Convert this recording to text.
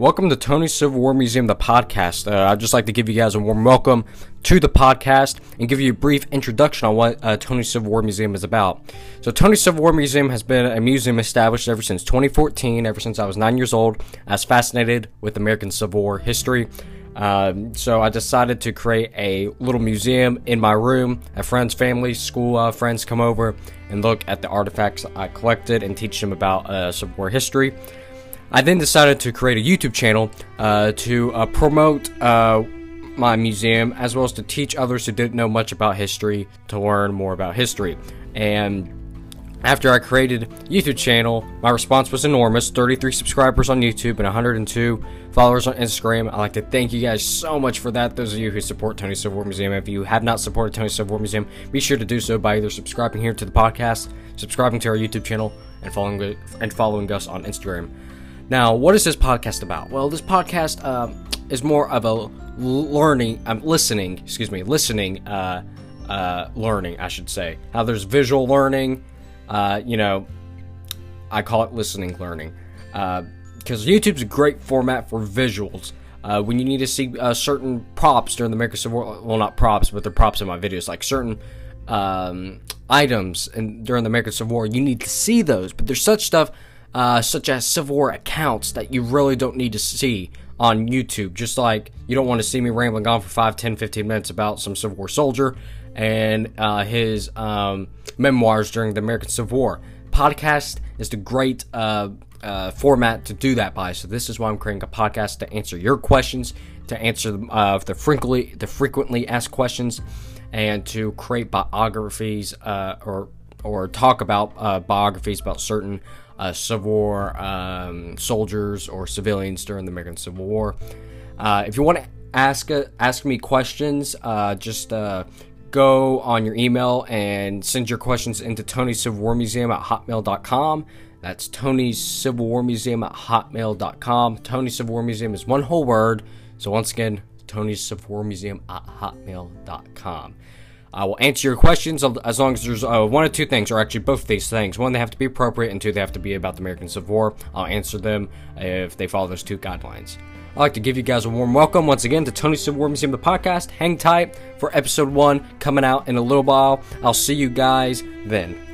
Welcome to Tony's Civil War Museum, the podcast. Uh, I'd just like to give you guys a warm welcome to the podcast and give you a brief introduction on what uh, Tony's Civil War Museum is about. So, Tony's Civil War Museum has been a museum established ever since 2014, ever since I was nine years old. I was fascinated with American Civil War history. Um, so I decided to create a little museum in my room. Have friends, family, school uh, friends come over and look at the artifacts I collected and teach them about uh, Civil War history. I then decided to create a YouTube channel uh, to uh, promote uh, my museum as well as to teach others who didn't know much about history to learn more about history. And after I created YouTube channel, my response was enormous. 33 subscribers on YouTube and 102 followers on Instagram. I'd like to thank you guys so much for that. Those of you who support Tony Civil War Museum, if you have not supported Tony Civil War Museum, be sure to do so by either subscribing here to the podcast, subscribing to our YouTube channel, and following and following us on Instagram. Now, what is this podcast about? Well, this podcast uh, is more of a learning, I'm um, listening, excuse me, listening, uh, uh, learning, I should say. How there's visual learning, uh, you know, I call it listening learning. Because uh, YouTube's a great format for visuals. Uh, when you need to see uh, certain props during the American Civil War, well, not props, but they're props in my videos, like certain um, items and during the American Civil War, you need to see those. But there's such stuff uh, such as Civil War accounts that you really don't need to see on YouTube. Just like you don't want to see me rambling on for 5, 10, 15 minutes about some Civil War soldier and uh, his um, memoirs during the American Civil War. Podcast is the great uh, uh, format to do that by. So this is why I'm creating a podcast to answer your questions, to answer uh, the frequently the frequently asked questions, and to create biographies uh, or or talk about uh, biographies about certain uh, Civil War um, soldiers or civilians during the American Civil War. Uh, if you want to ask uh, ask me questions, uh, just uh, go on your email and send your questions into Tony's Civil War Museum at hotmail.com. That's Tony's Civil War Museum at hotmail.com. Tony's Civil War Museum is one whole word. So once again, Tony's Civil War Museum at hotmail.com. I will answer your questions as long as there's uh, one or two things, or actually both of these things. One, they have to be appropriate, and two, they have to be about the American Civil War. I'll answer them if they follow those two guidelines. I'd like to give you guys a warm welcome once again to Tony Civil War Museum, the podcast. Hang tight for episode one coming out in a little while. I'll see you guys then.